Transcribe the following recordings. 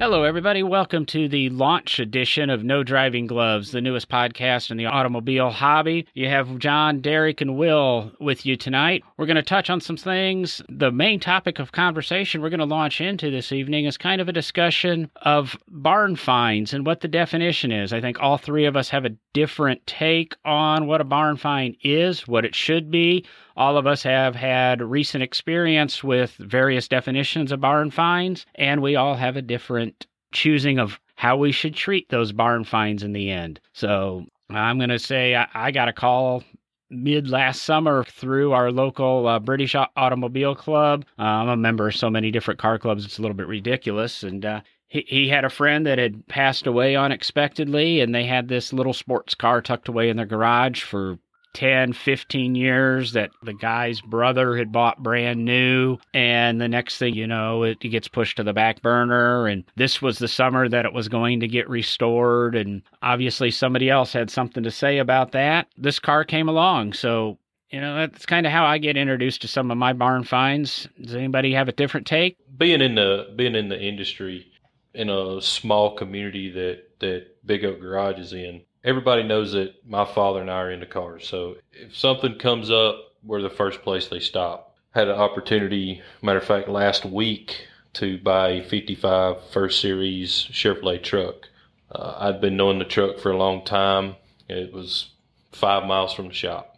Hello, everybody. Welcome to the launch edition of No Driving Gloves, the newest podcast in the automobile hobby. You have John, Derek, and Will with you tonight. We're going to touch on some things. The main topic of conversation we're going to launch into this evening is kind of a discussion of barn finds and what the definition is. I think all three of us have a different take on what a barn find is, what it should be. All of us have had recent experience with various definitions of barn finds, and we all have a different choosing of how we should treat those barn finds in the end. So I'm going to say I, I, got a call mid last summer through our local uh, British Automobile Club. Uh, I'm a member of so many different car clubs, it's a little bit ridiculous. And uh, he, he had a friend that had passed away unexpectedly, and they had this little sports car tucked away in their garage for 10, 15 years that the guy's brother had bought brand new. And the next thing you know, it, gets pushed to the back burner. And this was the summer that it was going to get restored. And obviously, somebody else had something to say about that. This car came along. So, you know, that's kind of how I get introduced to some of my barn finds. Does anybody have a different take? Being in the being in the industry in a small community that that Big Oak Garage is in, everybody knows that my father and I are into cars. So if something comes up, we're the first place they stop. Had an opportunity, matter of fact, last week to buy a 55 First Series Chevrolet truck. Uh, I'd been knowing the truck for a long time. It was five miles from the shop.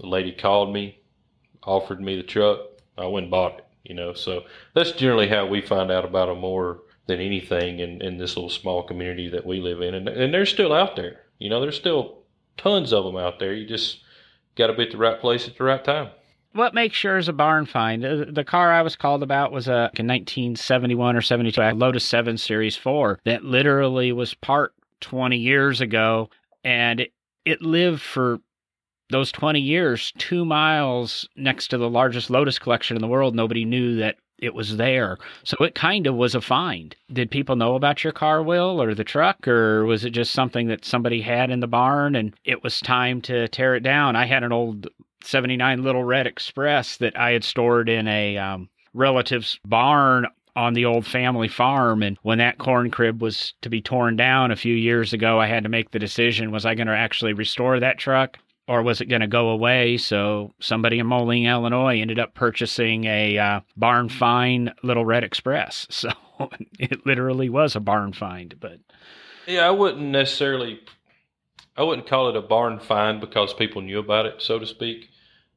The lady called me, offered me the truck. I went and bought it, you know. So that's generally how we find out about them more than anything in, in this little small community that we live in. And, and they're still out there. You know, there's still tons of them out there. You just got to be at the right place at the right time. What makes sure is a barn find? Uh, the car I was called about was a 1971 or 72 Lotus 7 Series 4 that literally was parked 20 years ago, and it, it lived for those 20 years two miles next to the largest Lotus collection in the world. Nobody knew that it was there. So it kind of was a find. Did people know about your car, Will, or the truck, or was it just something that somebody had in the barn and it was time to tear it down? I had an old 79 Little Red Express that I had stored in a um, relative's barn on the old family farm and when that corn crib was to be torn down a few years ago i had to make the decision was i going to actually restore that truck or was it going to go away? So somebody in Moline, Illinois, ended up purchasing a uh, barn find Little Red Express. So it literally was a barn find. But yeah, I wouldn't necessarily, I wouldn't call it a barn find because people knew about it, so to speak.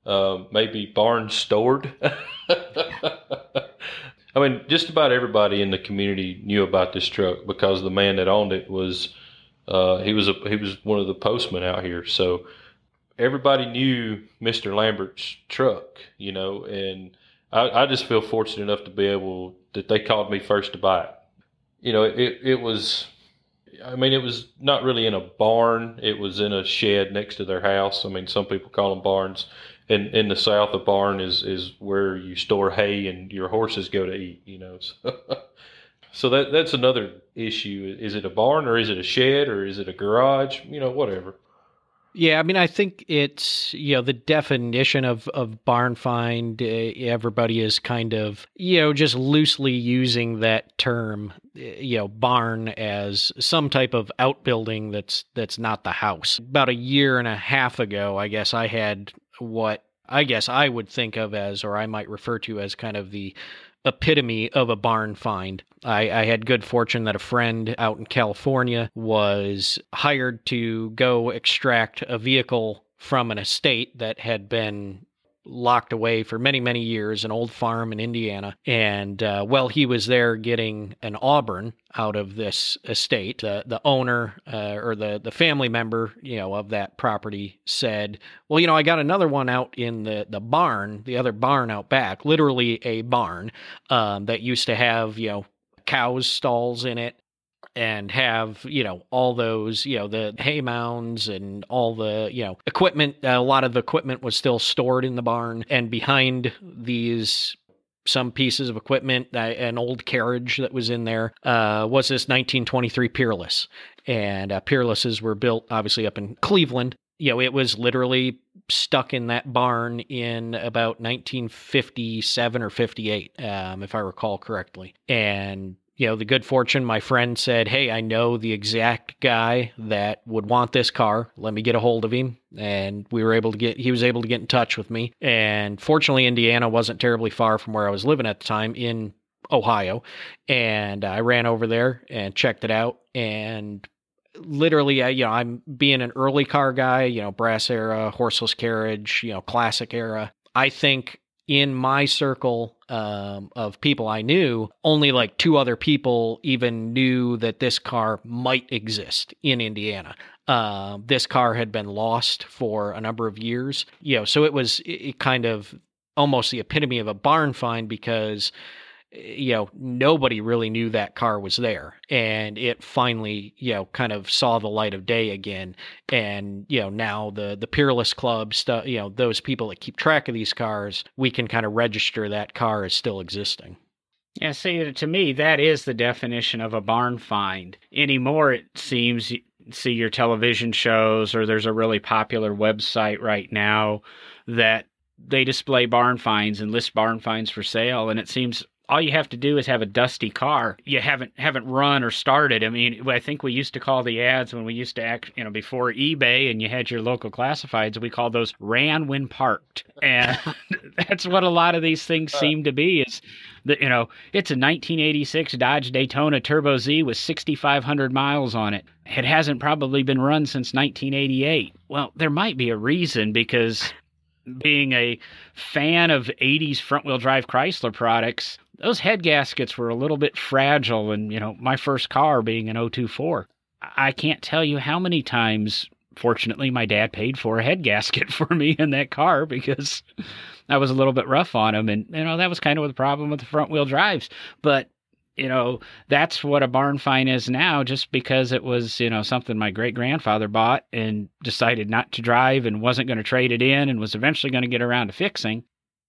Uh, maybe barn stored. I mean, just about everybody in the community knew about this truck because the man that owned it was, uh, he was a, he was one of the postmen out here. So everybody knew Mr. Lambert's truck, you know, and I, I, just feel fortunate enough to be able that they called me first to buy it. You know, it, it was, I mean, it was not really in a barn. It was in a shed next to their house. I mean, some people call them barns. In, in the south, a barn is, is where you store hay and your horses go to eat, you know. So, so that, that's another issue. Is it a barn or is it a shed or is it a garage? You know, whatever. Yeah, I mean, I think it's you know the definition of of barn find. Uh, everybody is kind of you know just loosely using that term, you know, barn as some type of outbuilding that's that's not the house. About a year and a half ago, I guess I had what I guess I would think of as, or I might refer to as, kind of the epitome of a barn find. I, I, had good fortune that a friend out in California was hired to go extract a vehicle from an estate that had been locked away for many, many years, an old farm in Indiana. And uh, while he was there getting an Auburn out of this estate, uh, the owner uh, or the, the family member, you know, of that property said, well, you know, I got another one out in the, the barn, the other barn out back, literally a barn um, that used to have, you know, cows stalls in it and have you know all those you know the hay mounds and all the you know equipment a lot of the equipment was still stored in the barn. And behind these some pieces of equipment uh, an old carriage that was in there uh, was this 1923 peerless. And uh, peerlesses were built obviously up in cleveland. You know it was literally stuck in that barn in about 1957 or 58 um, if i recall correctly. And you know, the good fortune, my friend said, Hey, I know the exact guy that would want this car. Let me get a hold of him. And we were able to get, he was able to get in touch with me. And fortunately, Indiana wasn't terribly far from where I was living at the time in Ohio. And I ran over there and checked it out. And literally, you know, I'm being an early car guy, you know, brass era, horseless carriage, you know, classic era. I think in my circle um, of people I knew, only like two other people even knew that this car might exist in Indiana. Uh, this car had been lost for a number of years, you know, so it was it kind of almost the epitome of a barn find because Eh, you know, nobody really knew that car was there. And it finally, you know, kind of saw the light of day again. And, you know, now the the Peerless Club stuff, you know, those people that keep track of these cars, we can kind of register that car as still existing. Yeah, see, uh, to me, that is the definition of a barn find. Anymore, it seems, see your television shows, or there's a really popular website right now that they display barn finds and list barn finds for sale. And it seems all you have to do is have a dusty car. You haven't haven't run or started. I mean, I think we used to call the ads when we used to act, you know, before eBay and you had your local classifieds. We called those ran when parked, and that's what a lot of these things uh. seem to be. Is that you know, it's a 1986 Dodge Daytona Turbo Z with 6,500 miles on it. It hasn't probably been run since 1988. Well, there might be a reason because being a fan of 80s front wheel drive Chrysler products, those head gaskets were a little bit fragile. And, you know, my first car being an 024, I can't tell you how many times, fortunately, my dad paid for a head gasket for me in that car because I was a little bit rough on him. And, you know, that was kind of the problem with the front wheel drives. But you know, that's what a barn find is now, just because it was, you know, something my great grandfather bought and decided not to drive and wasn't going to trade it in and was eventually going to get around to fixing.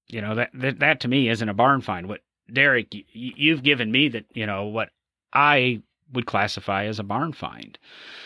You know, that, that, that to me isn't a barn find. What Derek, you've given me that, you know, what I would classify as a barn find.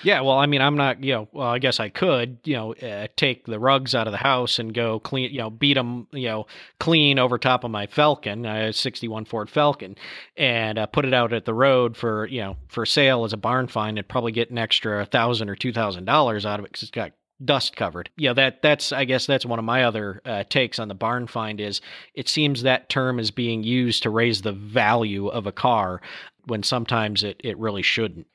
Yeah, well, I mean, I'm not, you know, well, I guess I could, you know, uh, take the rugs out of the house and go clean, you know, beat them, you know, clean over top of my Falcon, a 61 Ford Falcon, and uh, put it out at the road for, you know, for sale as a barn find and probably get an extra thousand or two thousand dollars out of it because it's got dust covered. Yeah, that that's I guess that's one of my other uh, takes on the barn find is it seems that term is being used to raise the value of a car when sometimes it it really shouldn't.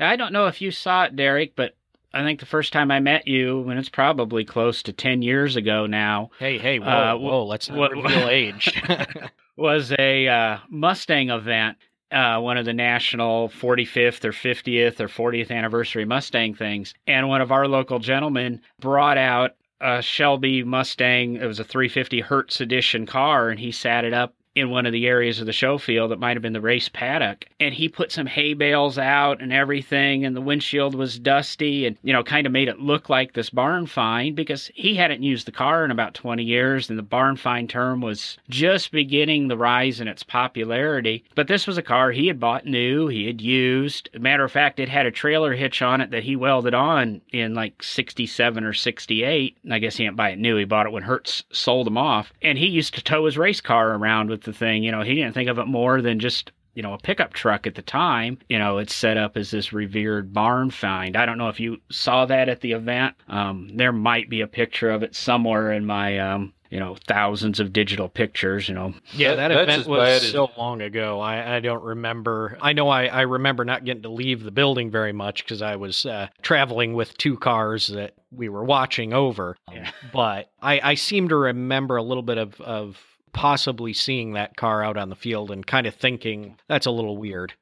I don't know if you saw it, Derek, but I think the first time I met you, and it's probably close to ten years ago now. Hey, hey, whoa, uh, whoa! Let's not reveal age. was a uh, Mustang event uh, one of the national 45th or 50th or 40th anniversary Mustang things. And one of our local gentlemen brought out a Shelby Mustang. It was a 350 Hertz edition car, and he sat it up in one of the areas of the show field that might have been the race paddock. And he put some hay bales out and everything and the windshield was dusty and you know kind of made it look like this barn find because he hadn't used the car in about 20 years and the barn find term was just beginning the rise in its popularity. But this was a car he had bought new he had used. Matter of fact it had a trailer hitch on it that he welded on in like 67 or 68 i guess he didn't buy it new he bought it when hertz sold him off. And he used to tow his race car around with the thing. You know, he didn't think of it more than just you know, a pickup truck at the time. You know, it's set up as this revered barn find. I don't know if you saw that at the event. Um, there might be a picture of it somewhere in my, um, you know, thousands of digital pictures. You know, yeah, that, that event was so long ago. I, I don't remember. I know I, I remember not getting to leave the building very much because I was uh, traveling with two cars that we were watching over. Yeah. But I, I seem to remember a little bit of of possibly seeing that car out on the field and kind of thinking that's a little weird.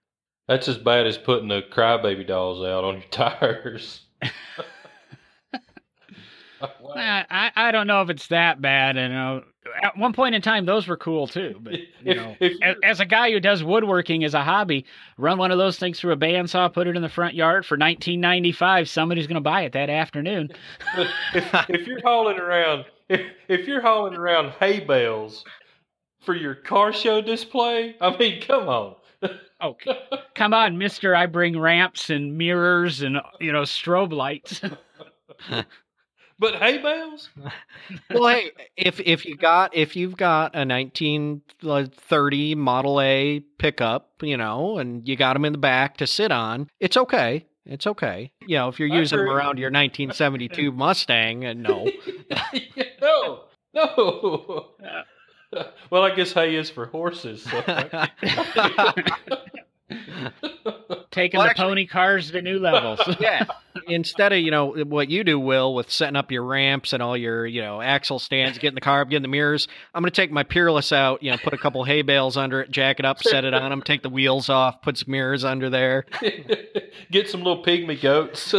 That's as bad as putting the crybaby dolls out on your tires. I, I don't know if it's that bad. And you know, at one point in time, those were cool too. But you if, know, if as, as, a guy who does woodworking as a hobby, run one of those things through a bandsaw, put it in the front yard for 1995. Somebody's going to buy it that afternoon. if, if you're hauling around, if, if you're hauling around hay bales for your car show display? I mean, come on. oh, come on, Mister! I bring ramps and mirrors and you know strobe lights. but hay bales. well, hey, if if you got if you've got a 1930 Model A pickup, you know, and you got them in the back to sit on, it's okay. It's okay. You know, if you're using them around your 1972 Mustang, uh, and no, no, no. well, I guess hay is for horses. So. Taking Well, the actually- pony cars to new levels. yeah. Instead of you know what you do, Will, with setting up your ramps and all your you know axle stands, getting the car up, getting the mirrors, I'm going to take my Peerless out. You know, put a couple hay bales under it, jack it up, set it on them, take the wheels off, put some mirrors under there. Get some little pygmy goats.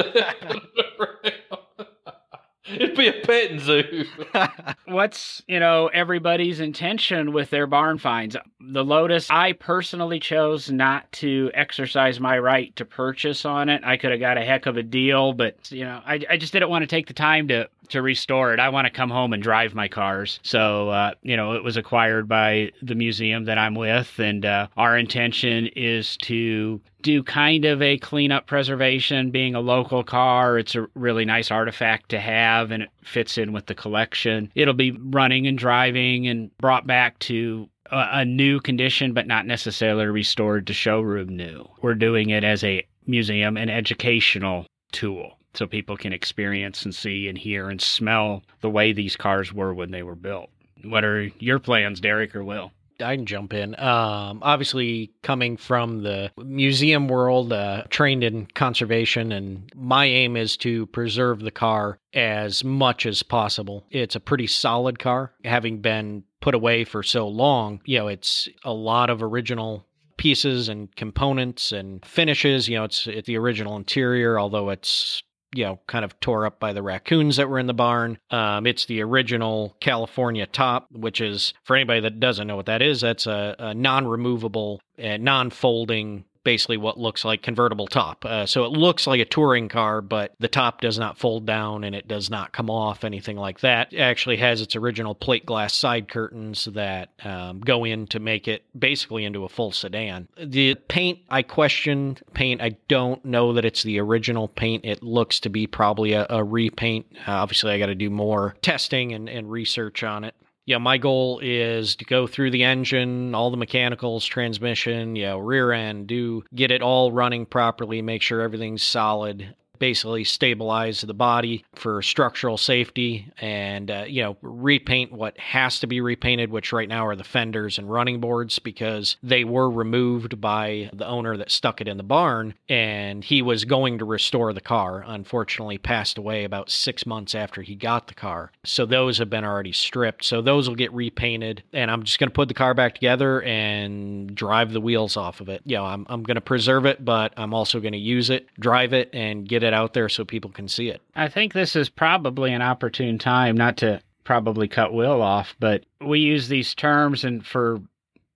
It'd be a petting zoo. What's, you know, everybody's intention with their barn finds? The Lotus, I personally chose not to exercise my right to purchase on it. I could have got a heck of a deal, but, you know, I, I just didn't want to take the time to, to restore it. I want to come home and drive my cars. So, uh, you know, it was acquired by the museum that I'm with, and uh, our intention is to do kind of a cleanup preservation. Being a local car, it's a really nice artifact to have, and it fits in with the collection. It'll be running and driving and brought back to a, a new condition, but not necessarily restored to showroom new. We're doing it as a museum and educational tool. So people can experience and see and hear and smell the way these cars were when they were built. What are your plans, Derek or Will? I can jump in. Um, obviously, coming from the museum world, uh, trained in conservation, and my aim is to preserve the car as much as possible. It's a pretty solid car, having been put away for so long. You know, it's a lot of original pieces and components and finishes. You know, it's it's the original interior, although it's you know, kind of tore up by the raccoons that were in the barn. Um, it's the original California top, which is, for anybody that doesn't know what that is, that's a, a non removable, uh, non folding basically what looks like convertible top. Uh, so it looks like a touring car, but the top does not fold down and it does not come off, anything like that. It actually has its original plate glass side curtains that um, go in to make it basically into a full sedan. The paint, I question paint. I don't know that it's the original paint. It looks to be probably a, a repaint. Uh, obviously, I got to do more testing and, and research on it yeah, my goal is to go through the engine, all the mechanicals, transmission, know, rear end, do get it all running properly, make sure everything's solid, basically stabilize the body for structural safety and uh, you know repaint what has to be repainted which right now are the fenders and running boards because they were removed by the owner that stuck it in the barn and he was going to restore the car. Unfortunately passed away about six months after he got the car. So those have been already stripped. So those will get repainted and i'm just going to put the car back together and drive the wheels off of it. You know i'm, I'm going to preserve it but i'm also going to use it drive it and get it out there so people can see it I think this is probably an opportune time not to probably cut Will off, but we use these terms, and for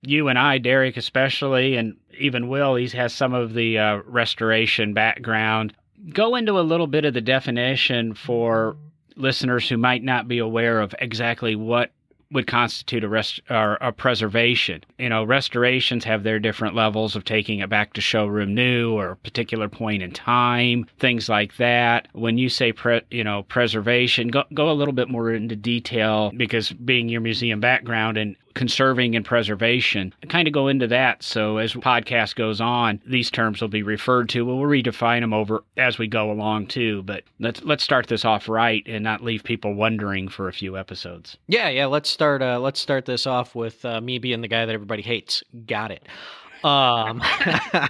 you and I, Derek especially, and even Will, he has some of the uh, restoration background. Go into a little bit of the definition for listeners who might not be aware of exactly what would constitute a rest or a preservation. You know, restorations have their different levels of taking it back to showroom new or a particular point in time, things like that. When you say pre, you know, preservation, go go a little bit more into detail because being your museum background and conserving and preservation, kind of go into that. So as podcast goes on, these terms will be referred to. We'll redefine them over as we go along too. But let's let's start this off right and not leave people wondering for a few episodes. Yeah, yeah. Let's start. Uh, let's start this off with uh, me being the guy that everybody hates. Got it. Um,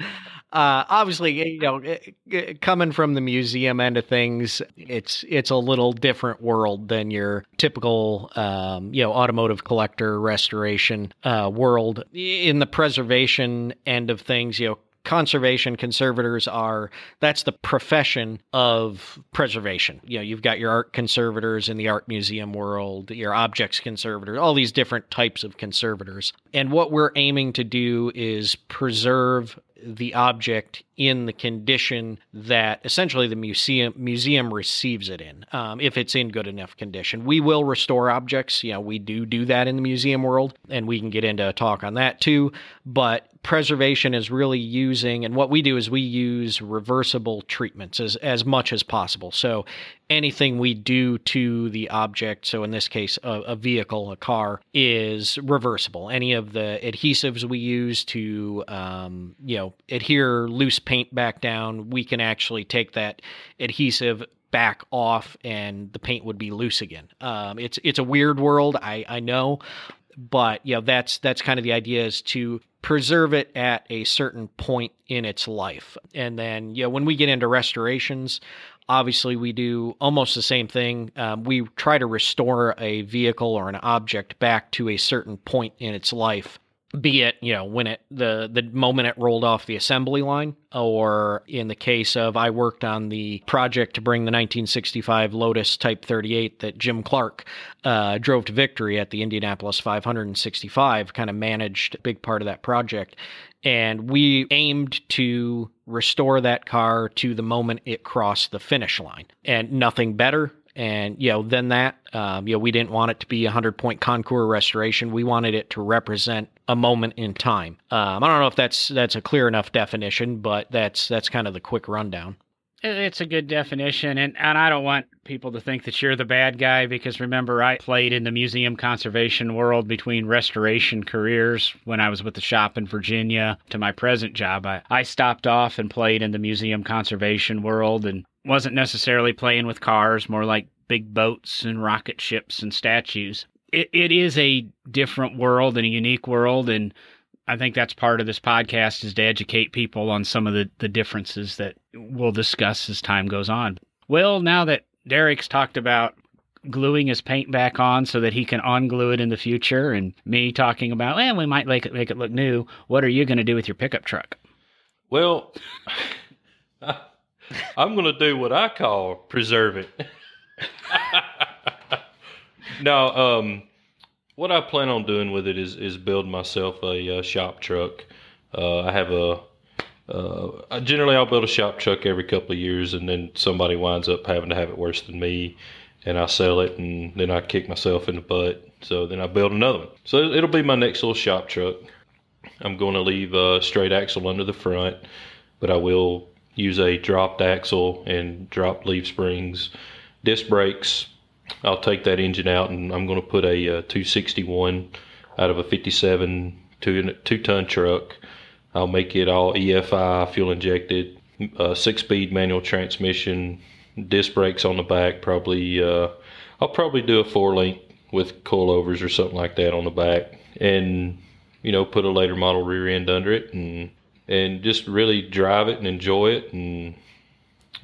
uh, obviously, you know, eh, eh, coming from the museum end of things, it's it's a little different world than your typical, um, you know, automotive collector restoration uh, world. In the preservation end of things, you know, conservation conservators are that's the profession of preservation you know you've got your art conservators in the art museum world your objects conservators all these different types of conservators and what we're aiming to do is preserve the object in the condition that essentially the museum museum receives it in. Um, if it's in good enough condition. We will restore objects. You know we do do that in the museum world and we can get into a talk on that too. But preservation is really using and what we do is we use reversible treatments as, as much as possible so anything we do to the object, so in this case, a, a, vehicle, a car, is reversible. Any of the adhesives we use to, um, you know, adhere loose paint back down, we can actually take that adhesive back off and the paint would be loose again. Um, it's it's a weird world, I I know, but you know that's that's kind of the idea is to preserve it at a certain point in its life. And then, you know, when we get into restorations, obviously we do almost the same thing. Um, we try to restore a vehicle or an object back to a certain point in its life be it you know when it the the moment it rolled off the assembly line or in the case of I worked on the project to bring the 1965 Lotus Type 38 that Jim Clark uh, drove to victory at the Indianapolis 565 kind of managed a big part of that project. And we aimed to restore that car to the moment it crossed the finish line. And nothing better. And you know than that um, you know we didn't want it to be a hundred point concours restoration. We wanted it to represent a moment in time. Um, i don't know if that's that's a clear enough definition but that's that's kind of the quick rundown. It's a good definition and, and i don't want people to think that you're the bad guy because remember i played in the museum conservation world between restoration careers when i was with the shop in virginia to my present job. I, I stopped off and played in the museum conservation world and wasn't necessarily playing with cars, more like big boats and rocket ships and statues. It, it is a different world and a unique world, and I think that's part of this podcast is to educate people on some of the, the differences that we'll discuss as time goes on. Well, now that Derek's talked about gluing his paint back on so that he can unglue it in the future, and me talking about, well, we might make it, make it look new, what are you going to do with your pickup truck? Well, I'm going to do what I call preserve it. now, um, what I plan on doing with it is is build myself a, uh, shop truck. Uh, I have a uh, generally I'll build a shop truck every couple of years, and then somebody winds up having to have it worse than me, and I sell it, and then I kick myself in the butt. So then I build another one. So it'll be my next little shop truck. I'm going to leave a straight axle under the front, but I will use a dropped axle and drop leaf springs, disc brakes. I'll take that engine out and I'm going to put a, a uh, 261 out of a 57 two, two ton truck. I'll make it all EFI, fuel injected, uh, six speed manual transmission, disc brakes on the back. Probably, uh, I'll probably do a four link with coilovers or something like that on the back, and you know, put a later model rear end under it and and just really drive it and enjoy it and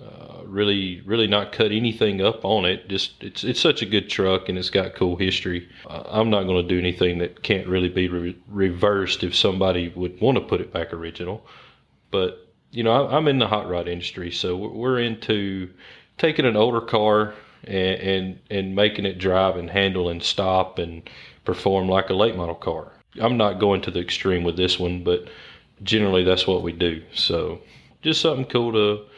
uh, really really not cut anything up on it. Just it's it's such a good truck and it's got cool history. Uh, i'm not going to do anything that can't really be re- reversed if somebody would want to put it back original. But you know I, am in the hot rod industry so we're into taking an older car and, and and making it drive and handle and stop and perform like a late model car. I'm not going to the extreme with this one but generally that's what we do. So just something cool to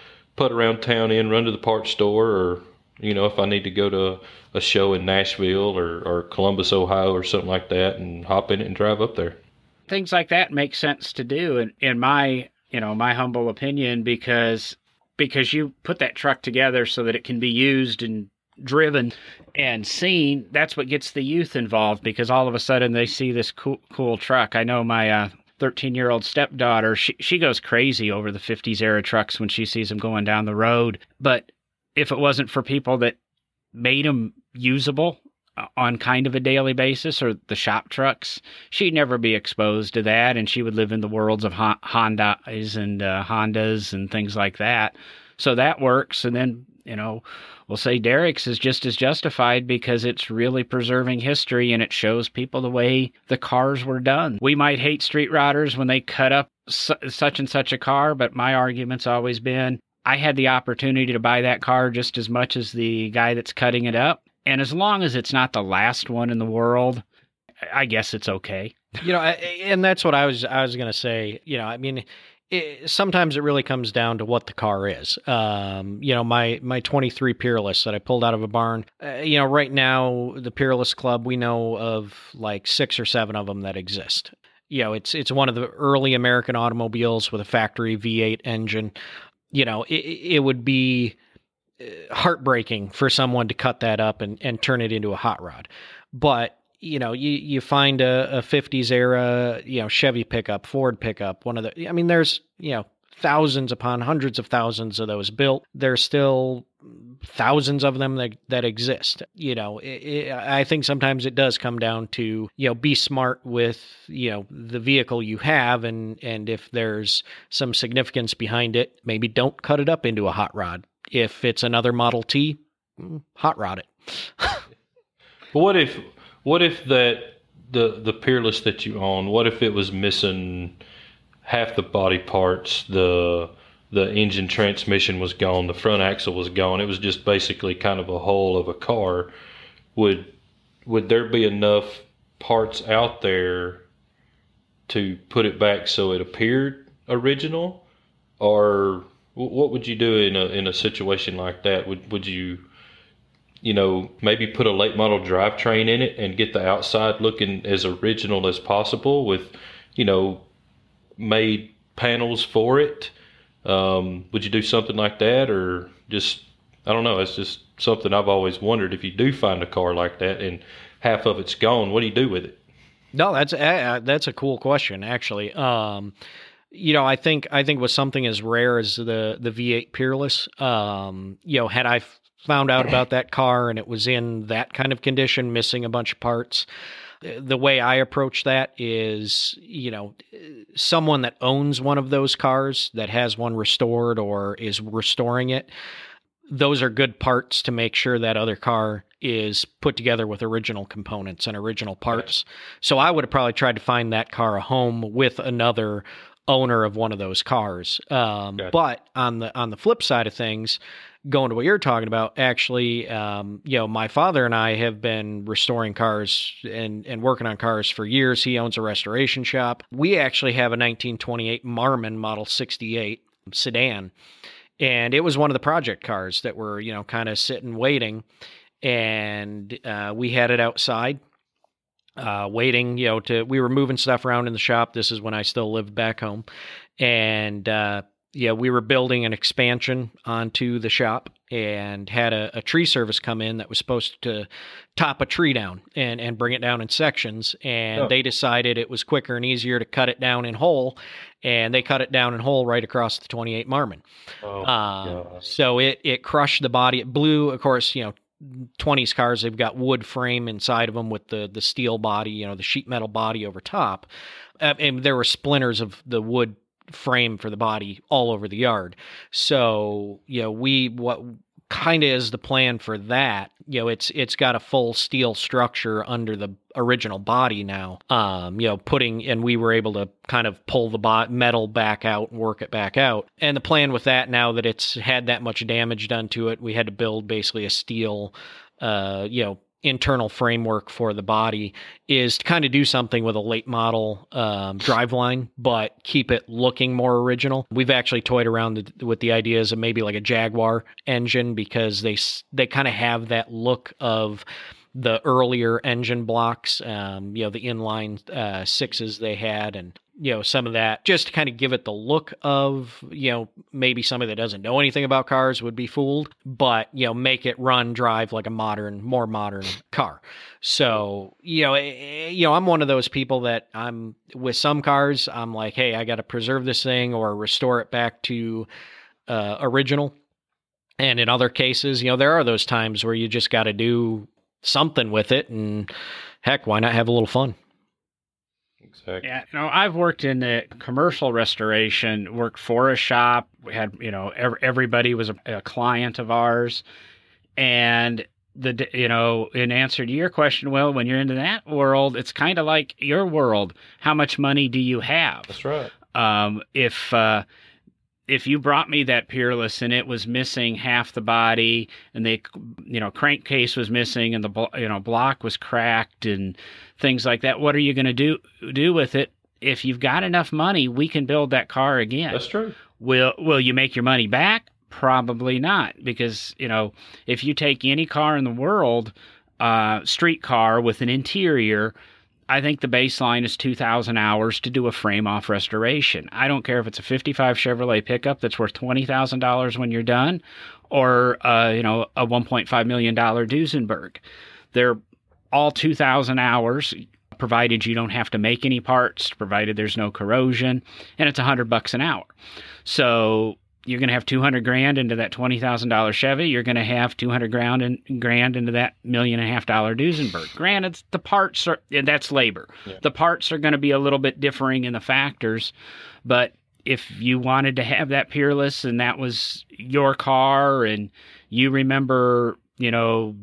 put around town in, run to the parts store, or you know if I need to go to a show in Nashville or, or Columbus, Ohio, or something like that, and hop in it and drive up there. Things like that make sense to do, in, in my you know my humble opinion, because because you put that truck together so that it can be used and driven and seen that's what gets the youth involved because all of a sudden they see this cool, cool truck i know my uh, 13 year old stepdaughter, she, she goes crazy over the 50s era trucks when she sees them going down the road. But if it wasn't for people that made them usable uh, on kind of a daily basis or the shop trucks, she'd never be exposed to that. And she would live in the worlds of Hondas and uh, Hondas and things like that. So that works. And then, you know, we'll say Derek's is just as justified because it's really preserving history and it shows people the way the cars were done. We might hate street rodders when they cut up su- such and such a car, but my argument's always been I had the opportunity to buy that car just as much as the guy that's cutting it up. And as long as it's not the last one in the world, I guess it's okay. You know, and that's what I was I was going to say. You know, I mean, it, sometimes it really comes down to what the car is. Um, you know, my my 23 Peerless that I pulled out of a barn. Uh, you know, right now the Peerless Club we know of like six or seven of them that exist. You know, it's it's one of the early American automobiles with a factory V8 engine. You know, it, it would be heartbreaking for someone to cut that up and, and turn it into a hot rod. But you know, you you find a, a 50s era, you know, Chevy pickup, Ford pickup, one of the I mean there's, you know, thousands upon hundreds of thousands of those built. There's still thousands of them that, that exist. You know, it, it, I think sometimes it does come down to, you know, be smart with, you know, the vehicle you have. And, and if there's some significance behind it, maybe don't cut it up into a hot rod. If it's another Model T, mm, hot rod it. but what if, what if that, the, the Peerless that you own, what if it was missing half the body parts, the, the engine transmission was gone, the front axle was gone. It was just basically kind of a hole of a car. Would would there be enough parts out there to put it back so it appeared original, or what would you do in a in a situation like that? Would would you you know, maybe put a late model drivetrain in it and get the outside looking as original as possible with, you know, made panels for it um, would you do something like that, or just I don't know? It's just something I've always wondered. If you do find a car like that and half of it's gone, what do you do with it? No, that's uh, that's a cool question, actually. Um, you know, I think I think with something as rare as the the V8 Peerless, um, you know, had I found out about that car and it was in that kind of condition, missing a bunch of parts, the way I approach that is, you know, someone that owns one of those cars that has one restored or is restoring it, those are good parts to make sure that other car is put together with original components and original parts. So I would have probably tried to find that car a home with another owner of one of those cars. Um, But on the on the flip side of things, going to what you're talking about, actually, um, you know, my father and I have been restoring cars and, and working on cars for years. He owns a restoration shop. We actually have a 1928 Marmon Model 68 sedan. And it was one of the project cars that were, you know, kind of sitting waiting. And uh, we had it outside uh, waiting, you know, to we were moving stuff around in the shop. This is when I still lived back home, and uh, yeah, we were building an expansion onto the shop and had a, a, tree service come in that was supposed to top a tree down and, and bring it down in sections. And oh. they decided it was quicker and easier to cut it down in whole. And they cut it down in whole right across the 28 Marmon. Oh, uh, so it, it crushed the body. It blew, of course, you know, 20s cars, they've got wood frame inside of them with the, the steel body, you know, the sheet metal body over top. Uh, and there were splinters of the wood frame for the body all over the yard. So, you know, we what kind of is the plan for that. You know, it's it's got a full steel structure under the original body now. Um, you know, putting and we were able to kind of pull the bo- metal back out and work it back out. And the plan with that now that it's had that much damage done to it, we had to build basically a steel uh, you know, internal framework for the body is to kind of do something with a late model um, driveline, but keep it looking more original. We've actually toyed around with the ideas of maybe like a Jaguar engine because they they kind of have that look of the earlier engine blocks, um, you know, the inline uh, sixes they had, and you know some of that just to kind of give it the look of you know maybe somebody that doesn't know anything about cars would be fooled but you know make it run drive like a modern more modern car. So you know eh, eh, you know i'm one of those people that i'm with some cars i'm like hey i got to preserve this thing or restore it back to uh, original. And in other cases you know there are those times where you just got to do something with it and heck why not have a little fun Exactly. Yeah, you know, I've worked in the commercial restoration, worked for a shop. We had, you know, everybody was a, a client of ours, and the you know in answer to your question well when you're into that world it's kind of like your world how much money do you have that's right um, if uh, if you brought me that peerless and it was missing half the body and the you know crankcase was missing and the you know block was cracked and things like that what are you going to do do with it? If you've got enough money we can build that car again. That's true. Will will you make your money back? Probably not because you know if you take any car in the world uh, street car with an interior I think the baseline is 2,000 hours to do a frame off restoration. I don't care if it's a 55 Chevrolet pickup that's worth $20,000 when you're done, or uh, you know a 1.5 million dollar Duesenberg. They're all 2,000 hours, provided you don't have to make any parts, provided there's no corrosion, and it's 100 bucks an hour. So you're going to have 200 grand into that $20,000 Chevy. You're going to have 200 grand, in, grand into that million and a half dollar Duesenberg. Granted, the parts are, that's labor. Yeah. The parts are going to be a little bit differing in the factors, but if you wanted to have that Peerless and that was your car and you remember, you know,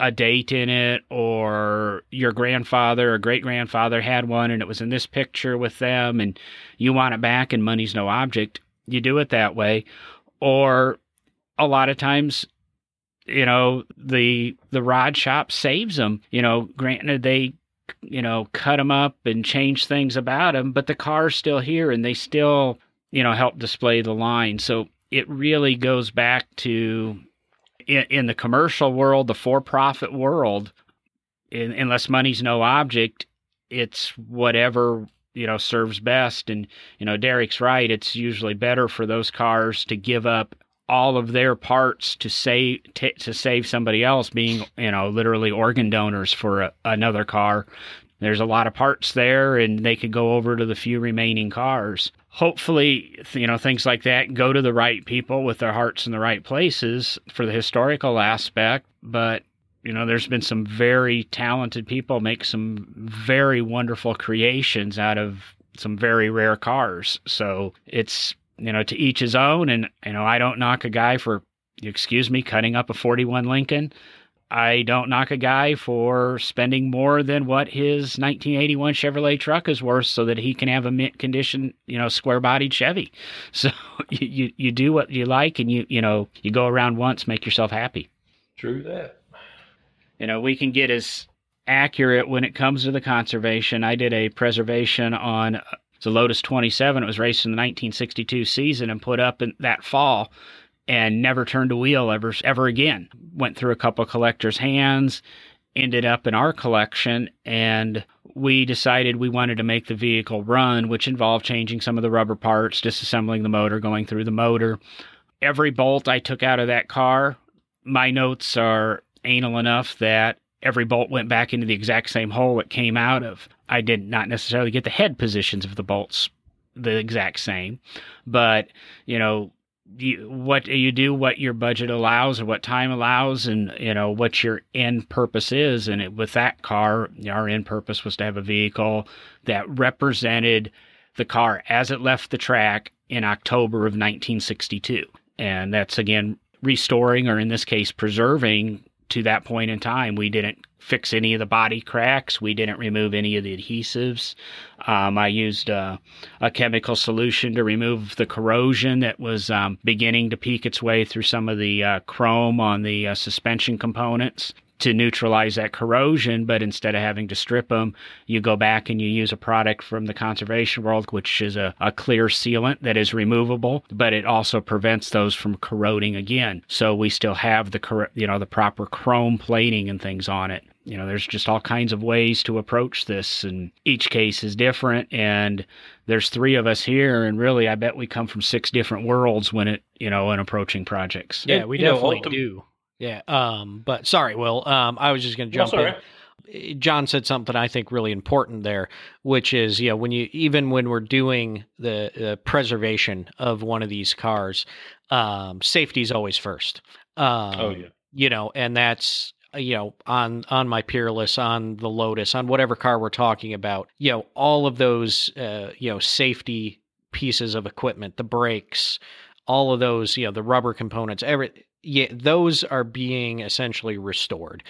a date in it or your grandfather or great grandfather had one and it was in this picture with them and you want it back and money's no object, you do it that way. Or a lot of times, you know, the the rod shop saves them. You know, granted they you know cut them up and change things about them, but the car's still here and they still you know help display the line. So it really goes back to in, in the commercial world, the for-profit world, in, unless money's no object, it's whatever you know serves best. And you know, Derek's right. It's usually better for those cars to give up all of their parts to save t- to save somebody else being you know literally organ donors for a, another car there's a lot of parts there and they could go over to the few remaining cars hopefully you know things like that go to the right people with their hearts in the right places for the historical aspect but you know there's been some very talented people make some very wonderful creations out of some very rare cars so it's you know to each his own and you know I don't knock a guy for excuse me cutting up a 41 Lincoln I don't knock a guy for spending more than what his 1981 Chevrolet truck is worth so that he can have a mint condition, you know, square bodied Chevy. So you, you, you do what you like and you, you know, you go around once, make yourself happy. True that. You know, we can get as accurate when it comes to the conservation. I did a preservation on uh, the Lotus 27. It was raced in the 1962 season and put up in that fall and never turned a wheel ever ever again. Went through a couple of collectors' hands, ended up in our collection, and we decided we wanted to make the vehicle run, which involved changing some of the rubber parts, disassembling the motor, going through the motor. Every bolt I took out of that car, my notes are anal enough that every bolt went back into the exact same hole it came out of. I did not necessarily get the head positions of the bolts the exact same, but you know, you, what you do, what your budget allows, or what time allows, and you know what your end purpose is. And it, with that car, our end purpose was to have a vehicle that represented the car as it left the track in October of 1962, and that's again restoring, or in this case, preserving to that point in time. We didn't fix any of the body cracks. We didn't remove any of the adhesives. Um, I used a, a, chemical solution to remove the corrosion that was um, beginning to peek its way through some of the uh, chrome on the uh, suspension components to neutralize that corrosion, but instead of having to strip them, you go back and you use a product from the conservation world, which is a, a clear sealant that is removable, but it also prevents those from corroding again. So we still have the you know the proper chrome plating and things on it. You know there's just all kinds of ways to approach this and each case is different and there's three of us here and really i bet we come from six different worlds when it you know in approaching projects. Yeah we definitely know, ultim- do yeah um but sorry will um i was just going to jump in. john said something i think really important there which is you know when you even when we're doing the, the preservation of one of these cars um safety is always first. Um, oh yeah. you know and that's you know on on my peerless on the lotus on whatever car we're talking about you know all of those uh, you know safety pieces of equipment the brakes all of those you know the rubber components every yeah those are being essentially restored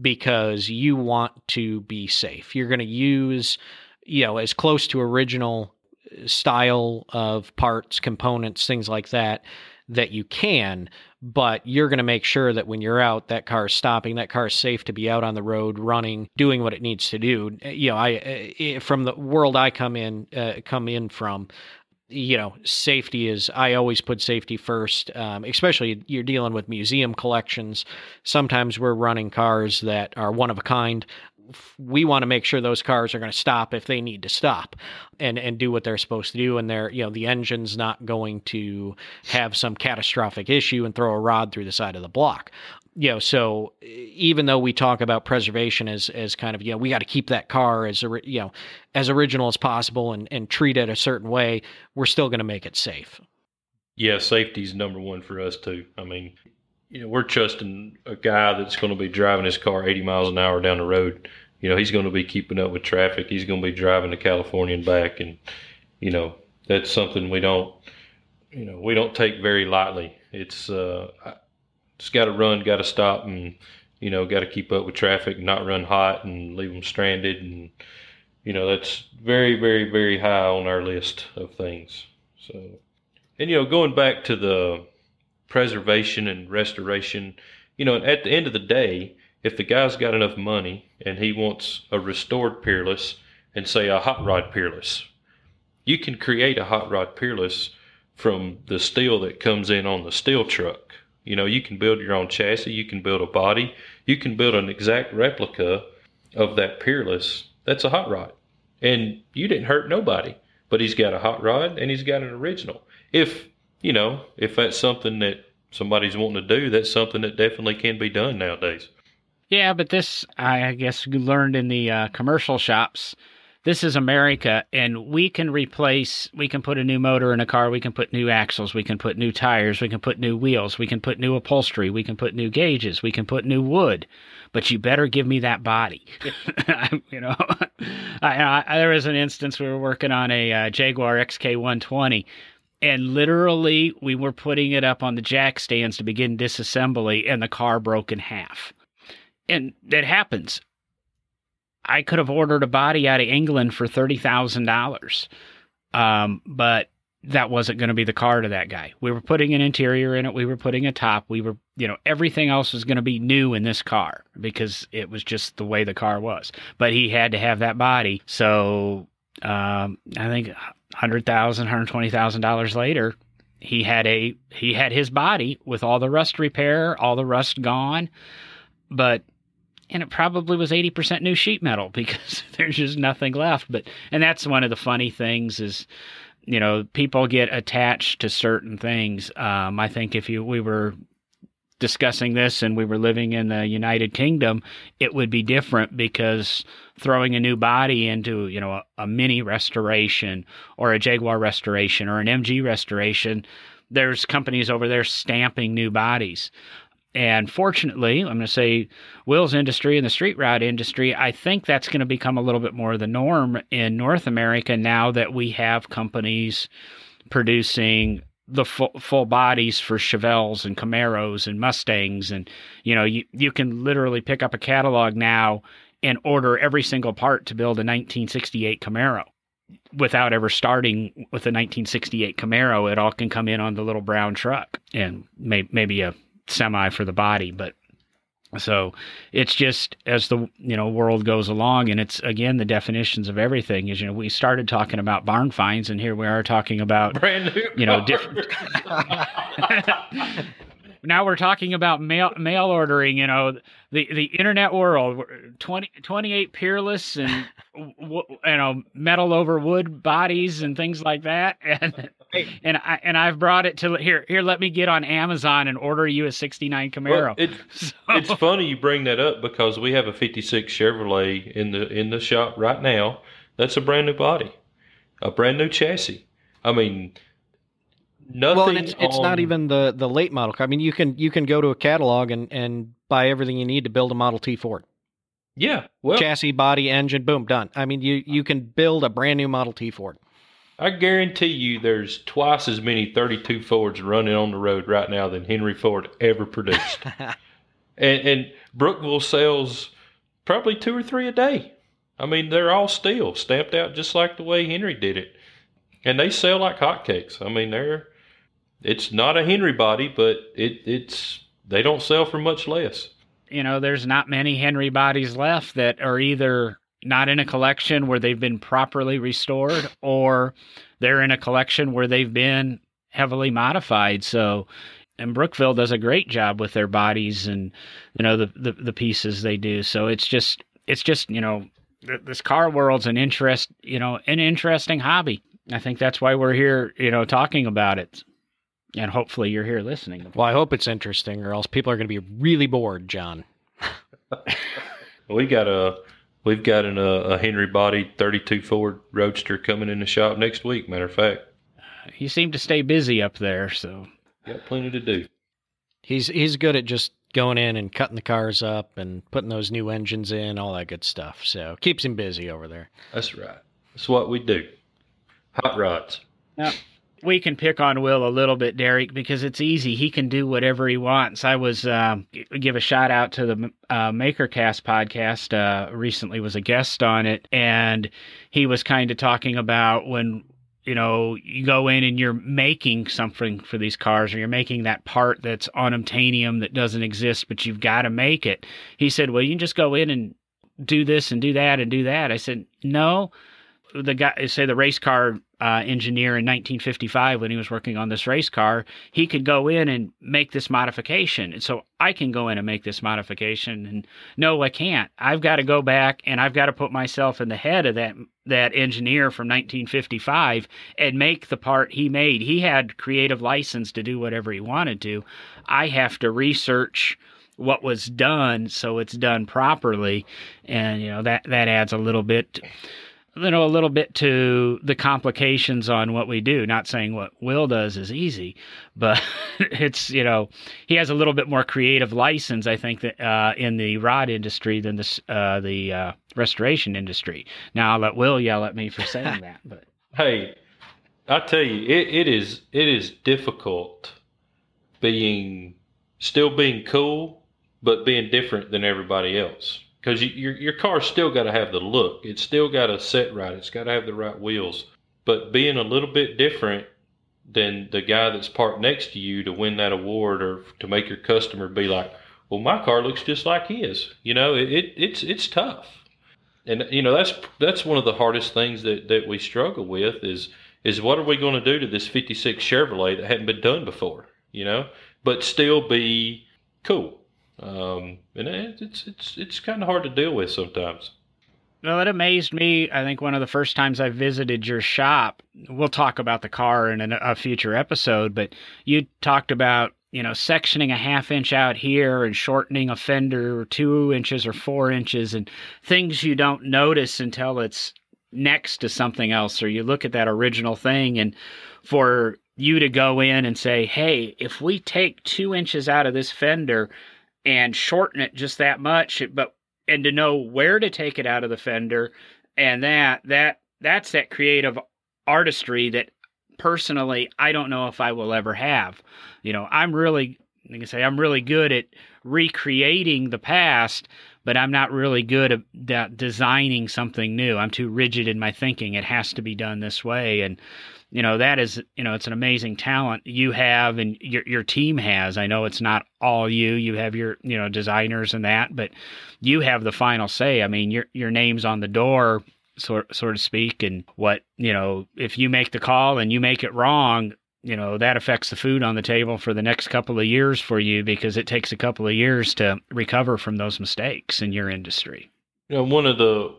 because you want to be safe you're going to use you know as close to original uh, style of parts components things like that that you can, but you're going to make sure that when you're out, that car is stopping, that car is safe to be out on the road, running, doing what it needs to do. Eh, you know, I eh, from the world I come in uh, come in from, you know, safety is, I always put safety first, um, especially you're dealing with museum collections. Sometimes we're running cars that are one of a kind we want to make sure those cars are going to stop if they need to stop and and do what they're supposed to do and they're you know the engine's not going to have some catastrophic issue and throw a rod through the side of the block you know so even though we talk about preservation as as kind of you know we got to keep that car as you know as original as possible and and treat it a certain way we're still going to make it safe yeah safety's number one for us too i mean you know, we're trusting a guy that's going to be driving his car 80 miles an hour down the road. You know, he's going to be keeping up with traffic. He's going to be driving to California and back. And, you know, that's something we don't, you know, we don't take very lightly. It's, uh, it's got to run, got to stop, and, you know, got to keep up with traffic, not run hot and leave them stranded. And, you know, that's very, very, very high on our list of things. So, and, you know, going back to the, preservation and restoration. You know, at the end of the day, if the guy's got enough money and he wants a restored peerless and say a hot rod peerless, you can create a hot rod peerless from the steel that comes in on the steel truck. You know, you can build your own chassis, you can build a body, you can build an exact replica of that peerless. That's a hot rod. And you didn't hurt nobody, but he's got a hot rod and he's got an original. If you know, if that's something that somebody's wanting to do, that's something that definitely can be done nowadays. Yeah, but this, I guess, you learned in the uh, commercial shops. This is America, and we can replace, we can put a new motor in a car, we can put new axles, we can put new tires, we can put new wheels, we can put new upholstery, we can put new gauges, we can put new wood, but you better give me that body. you know, I, I, there was an instance we were working on a uh, Jaguar XK120 and literally we were putting it up on the jack stands to begin disassembly and the car broke in half and that happens i could have ordered a body out of england for $30000 um, but that wasn't going to be the car to that guy. We were putting an interior in it. We were putting a top. We were you know everything else was going to be new in this car because it was just the way the car was. But he had to have that body. So um, i think hundred thousand, hundred twenty thousand dollars later, he had a he had his body with all the rust repair, all the rust gone, but and it probably was 80% new sheet metal because there's just nothing left but and that's one of the funny things is you know people get attached to certain things um, i think if you we were discussing this and we were living in the United Kingdom, it would be different because throwing a new body into, you know, a, a, mini restoration or a Jaguar restoration or an MG restoration, there's companies over there stamping new bodies. And fortunately, I'm going to say Will's industry and the street rod industry, I think that's going to become a little bit more the norm in North America now that we have companies producing the full, full bodies for Chevelles and Camaros and Mustangs, and you know you you can literally pick up a catalog now and order every single part to build a 1968 Camaro without ever starting with a 1968 Camaro. It all can come in on the little brown truck and may, maybe a semi for the body, but so it's just as the you know world goes along, and it's again the definitions of everything. Is you know we started talking about barn finds, and here we are talking about brand new, you know, different. now we're talking about mail mail ordering. You know, the the internet world. 20, 28 peerless and you know metal over wood bodies and things like that. And and I and I've brought it to here. Here, let me get on Amazon and order you a '69 Camaro. Well, it, so. It's funny you bring that up because we have a '56 Chevrolet in the in the shop right now. That's a brand new body, a brand new chassis. I mean, nothing. Well, it's, it's not even the the late model. I mean, you can you can go to a catalog and and buy everything you need to build a Model T Ford. Yeah, well, chassis, body, engine, boom, done. I mean, you you can build a brand new Model T Ford. I guarantee you there's twice as many 32 Fords running on the road right now than Henry Ford ever produced. and, and Brookville sells probably two or three a day. I mean, they're all steel, stamped out just like the way Henry did it. And they sell like hotcakes. I mean, they're it's not a Henry body, but it it's they don't sell for much less. You know, there's not many Henry bodies left that are either not in a collection where they've been properly restored or they're in a collection where they've been heavily modified. So, and Brookville does a great job with their bodies and you know the, the the pieces they do. So it's just it's just you know th- this car world's an interest you know an interesting hobby. I think that's why we're here you know talking about it, and hopefully you're here listening. Well, I hope it's interesting, or else people are going to be really bored, John. We got a we've got an, uh, a Henry Body 32 Ford Roadster coming in the shop next week. Matter of fact, You seem to stay busy up there, so got plenty to do. He's he's good at just going in and cutting the cars up and putting those new engines in, all that good stuff. So keeps him busy over there. That's right. That's what we do. Hot rods. We can pick on Will a little bit, Derek, because it's easy. He can do whatever he wants. I was um, give a shout out to the uh, MakerCast podcast. Uh, recently, was a guest on it, and he was kind of talking about when you know you go in and you're making something for these cars, or you're making that part that's unobtainium that doesn't exist, but you've got to make it. He said, "Well, you can just go in and do this and do that and do that." I said, "No." The guy, say the race car uh, engineer in 1955 when he was working on this race car, he could go in and make this modification. And so I can go in and make this modification. And no, I can't. I've got to go back and I've got to put myself in the head of that that engineer from 1955 and make the part he made. He had creative license to do whatever he wanted to. I have to research what was done so it's done properly and you know that that adds a little bit you know a little bit to the complications on what we do not saying what will does is easy but it's you know he has a little bit more creative license i think that uh, in the rod industry than this uh, the uh, restoration industry now i'll let will yell at me for saying that but Hey, I tell you, it, it is it is difficult being still being cool, but being different than everybody else. Because you, your your car's still got to have the look. It's still got to set right. It's got to have the right wheels. But being a little bit different than the guy that's parked next to you to win that award, or to make your customer be like, "Well, my car looks just like his." You know, it, it it's it's tough and you know that's that's one of the hardest things that that we struggle with is is what are we going to do to this 56 Chevrolet that hadn't been done before you know but still be cool um and it, it's it's it's kind of hard to deal with sometimes Well, it amazed me. I think one of the first times I visited your shop, we'll talk about the car in a, a future episode, but you talked about, you know, sectioning a half inch out here and shortening a fender two inches or four inches and things you don't notice until it's next to something else or you look at that original thing and for you to go in and say, hey, if we take two inches out of this fender and shorten it just that much, but and to know where to take it out of the fender and that that that's that creative artistry that personally I don't know if I will ever have. You know, I'm really like I say I'm really good at recreating the past, but I'm not really good at designing something new. I'm too rigid in my thinking. It has to be done this way and you know that is you know it's an amazing talent you have and your your team has. I know it's not all you you have your you know designers and that but you have the final say. I mean your your name's on the door so so to speak and what you know if you make the call and you make it wrong you know that affects the food on the table for the next couple of years for you because it takes a couple of years to recover from those mistakes in your industry. You know one of the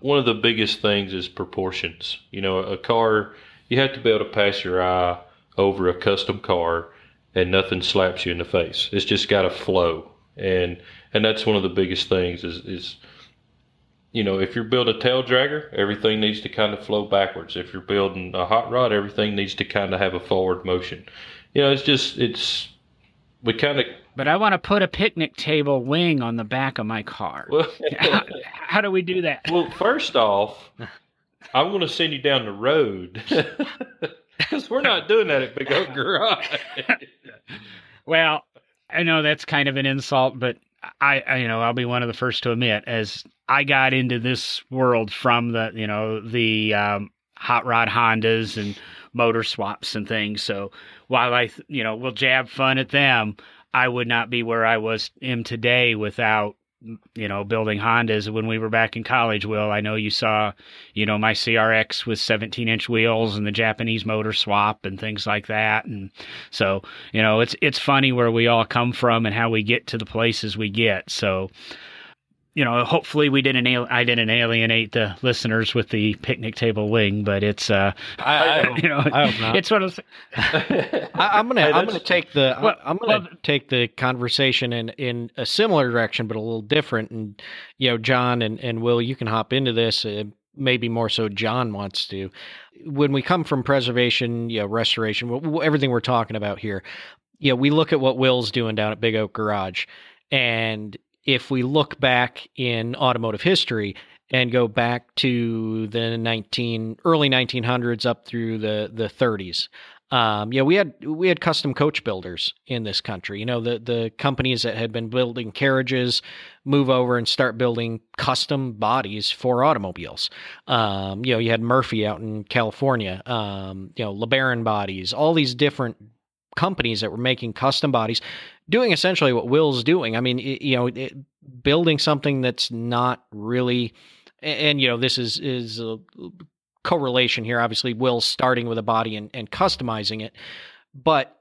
one of the biggest things is proportions. You know a car you have to be able to pass your eye over a custom car and nothing slaps you in the face. It's just got to flow. And and that's one of the biggest things is is you know, if you're building a tail dragger, everything needs to kind of flow backwards. If you're building a hot rod, everything needs to kind of have a forward motion. You know, it's just it's we kind of but I want to put a picnic table wing on the back of my car. well, how, how do we do that? well, first off, I'm going to send you down the road because we're not doing that at Big Oak Garage. Well, I know that's kind of an insult, but I, I, you know, I'll be one of the first to admit as I got into this world from the, you know, the um, hot rod Hondas and motor swaps and things. So while I, you know, will jab fun at them, I would not be where I was am today without you know building hondas when we were back in college will. I know you saw you know my crx with 17 inch wheels and the japanese motor swap and things like that. And so you know it's it's funny where we all come from and how we get to the places we get. So you know, hopefully we didn't al- I didn't alienate the listeners with the picnic table wing, but it's uh, I, I, you know, I hope not. it's one of those, I, I'm gonna I'm gonna take the I'm- Well- I'm gonna well- take the conversation in in a similar direction, but a little different. And you know, John and and Will, you can hop into this. Uh, maybe more so, John wants to. When we come from preservation, you know, restoration, wh- wh- everything we're talking about here, you know, we look at what Will's doing down at Big Oak Garage, and if we look back in automotive history and go back to the 19 early 1900s up through the the 30s um, yeah, we had we had custom coach builders in this country. You know, the the companies that had been building carriages move over and start building custom bodies for automobiles. Um, you know, you had Murphy out in California. Um, you know, LeBaron bodies. All these different companies that were making custom bodies, doing essentially what Will's doing. I mean, you know, it, building something that's not really, and, and you know, this is is a correlation here. Obviously, Will starting with a body and, and customizing it, but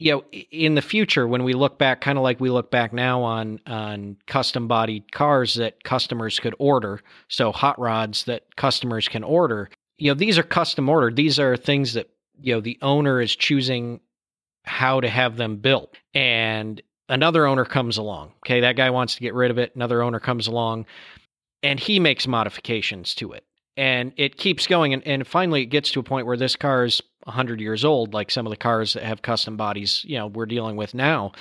you know, in the future, when we look back, kind of like we look back now on on custom bodied cars that customers could order, so hot rods that customers can order. You know, these are custom ordered. These are things that you know the owner is choosing how to have them built, and another owner comes along. Okay, that guy wants to get rid of it. Another owner comes along, and he makes modifications to it and it keeps going and, and finally it gets to a point where this car is 100 years old like some of the cars that have custom bodies you know we're dealing with now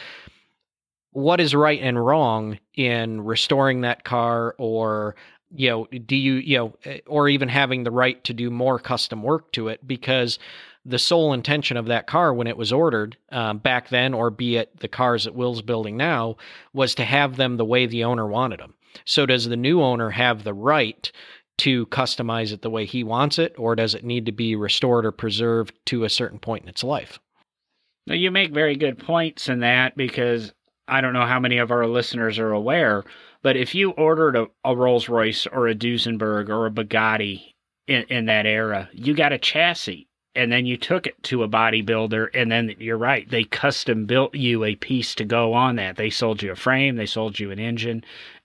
what is right and wrong in restoring that car or you know do you you know eh, or even having the right to do more custom work to it because the sole intention of that car when it was ordered um, back then or be it the cars that will's building now was to have them the way the owner wanted them so does the new owner have the right to customize it the way he wants it, or does it need to be restored or preserved to a certain point in its life? Now, you make very good points in that because I don't know how many of our listeners are aware, but if you ordered a, a Rolls Royce or a Duesenberg or a Bugatti in, in that era, you got a chassis and then you took it to a bodybuilder and then you're right, they custom built you a piece to go on that. They sold you a frame, they sold you an engine,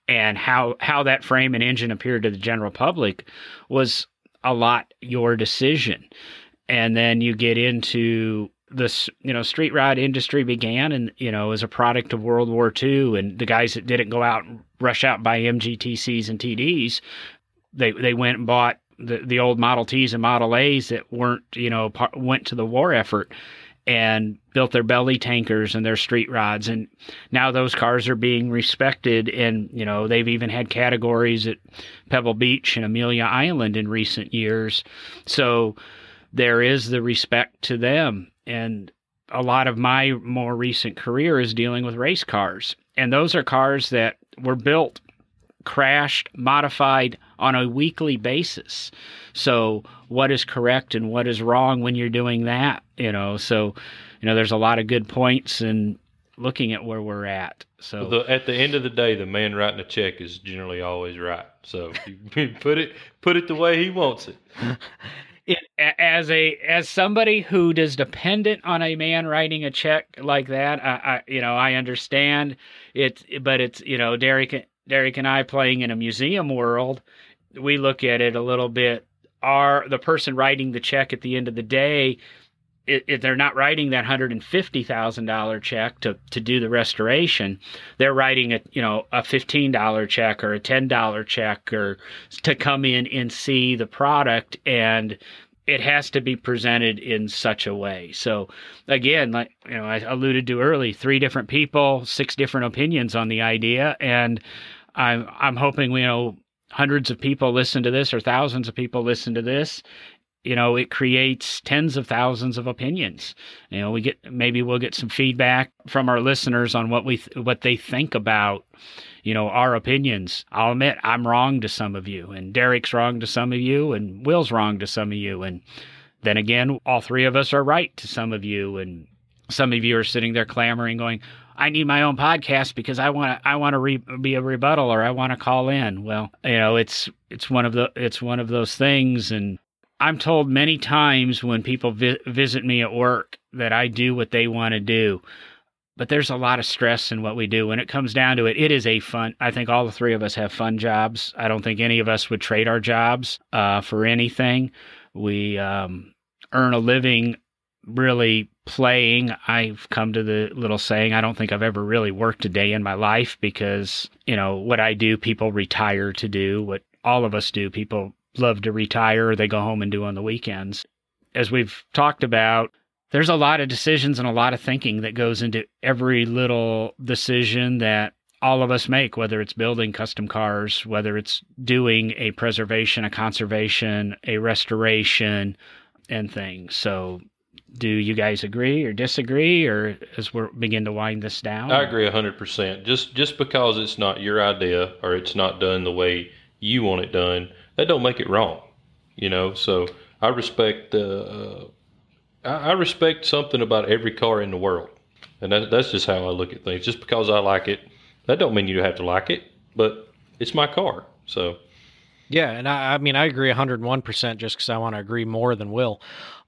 and how how that frame and engine appeared to the general public was a lot your decision. And then you get into this, you know, street rod industry began and, you know, as a product of World War II and the guys that didn't go out and rush out and buy MGTCs and TDs, they they went and bought the the old Model Ts and Model A's that weren't, you know, par- went to the war effort and built their belly tankers and their street rods. And now those cars are being respected and you know they've even had categories at Pebble Beach and Amelia Island in recent years. So there is the respect to them. And a lot of my more recent career is dealing with race cars. And those are cars that were built crashed modified on a weekly basis so what is correct and what is wrong when you're doing that you know so you know there's a lot of good points in looking at where we're at so the, at the end of the day, the man writing a check is generally always right. So you put it put it the way he wants it. A- as a as somebody who is dependent on a man writing a check like that I, I you know I understand it but it's you know Derek Derek and I playing in a museum world we look at it a little bit are the person writing the check at the end of the day if they're not writing that hundred and fifty thousand dollar check to to do the restoration, they're writing a you know a fifteen dollar check or a ten dollar check or to come in and see the product and it has to be presented in such a way. So again, like you know, I alluded to early, three different people, six different opinions on the idea, and I'm I'm hoping you know hundreds of people listen to this or thousands of people listen to this. You know it creates tens of thousands of opinions. You know we get maybe we'll get some feedback from our listeners on what we th- what they think about you know our opinions. I'll admit i'm wrong to some of you and derek's wrong to some of you and will's wrong to some of you and then again all three of us are right to some of you and some of you are sitting there clamoring going I need my own podcast because I want to I want to re- be a rebuttal or I want to call in. Well, you know, it's it's one of the it's one of those things and I'm told many times when people vi- visit me at work that I do what they want to do. but there's a lot of stress in what we do. When it comes down to it, it is a fun. I think all the three of us have fun jobs. I don't think any of us would trade our jobs uh, for anything. We um, earn a living really playing. I've come to the little saying I don't think I've ever really worked a day in my life because, you know, what I do, people retire to do. What all of us do, people love to retire, they go home and do on the weekends. As we've talked about, there's a lot of decisions and a lot of thinking that goes into every little decision that all of us make, whether it's building custom cars, whether it's doing a preservation, a conservation, a restoration, and things. So, do you guys agree or disagree, or as we begin to wind this down? I agree hundred percent. Just just because it's not your idea or it's not done the way you want it done, that don't make it wrong. You know, so I respect uh, I respect something about every car in the world, and that, that's just how I look at things. Just because I like it, that don't mean you have to like it, but it's my car, so. Yeah, and I, I mean I agree 101 percent just because I want to agree more than Will.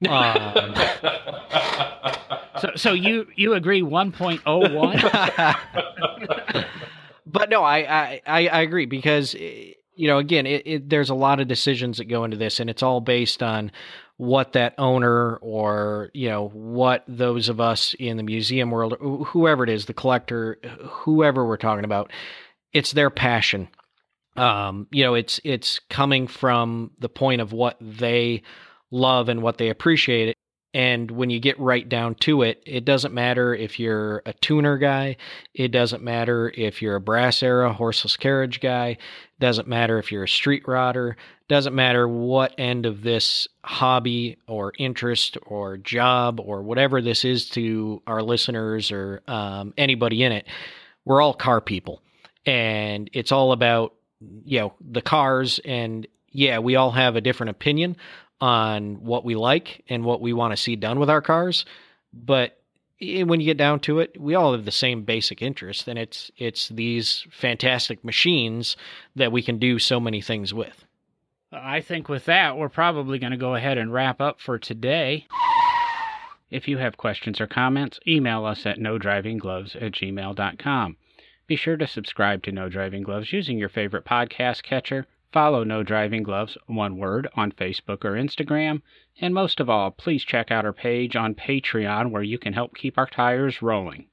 Um, so, so you you agree 1.01? but no, I, I I agree because you know again it, it, there's a lot of decisions that go into this, and it's all based on what that owner or you know what those of us in the museum world whoever it is the collector whoever we're talking about it's their passion um you know it's it's coming from the point of what they love and what they appreciate and when you get right down to it, it doesn't matter if you're a tuner guy. It doesn't matter if you're a brass era horseless carriage guy. It doesn't matter if you're a street rodder. Doesn't matter what end of this hobby or interest or job or whatever this is to our listeners or um, anybody in it. We're all car people. And it's all about, you know, the cars. And yeah, we all have a different opinion on what we like and what we want to see done with our cars. But when you get down to it, we all have the same basic interest, and it's it's these fantastic machines that we can do so many things with. I think with that, we're probably going to go ahead and wrap up for today. If you have questions or comments, email us at no driving gloves at gmail.com. Be sure to subscribe to No Driving Gloves using your favorite podcast catcher Follow No Driving Gloves, one word, on Facebook or Instagram. And most of all, please check out our page on Patreon where you can help keep our tires rolling.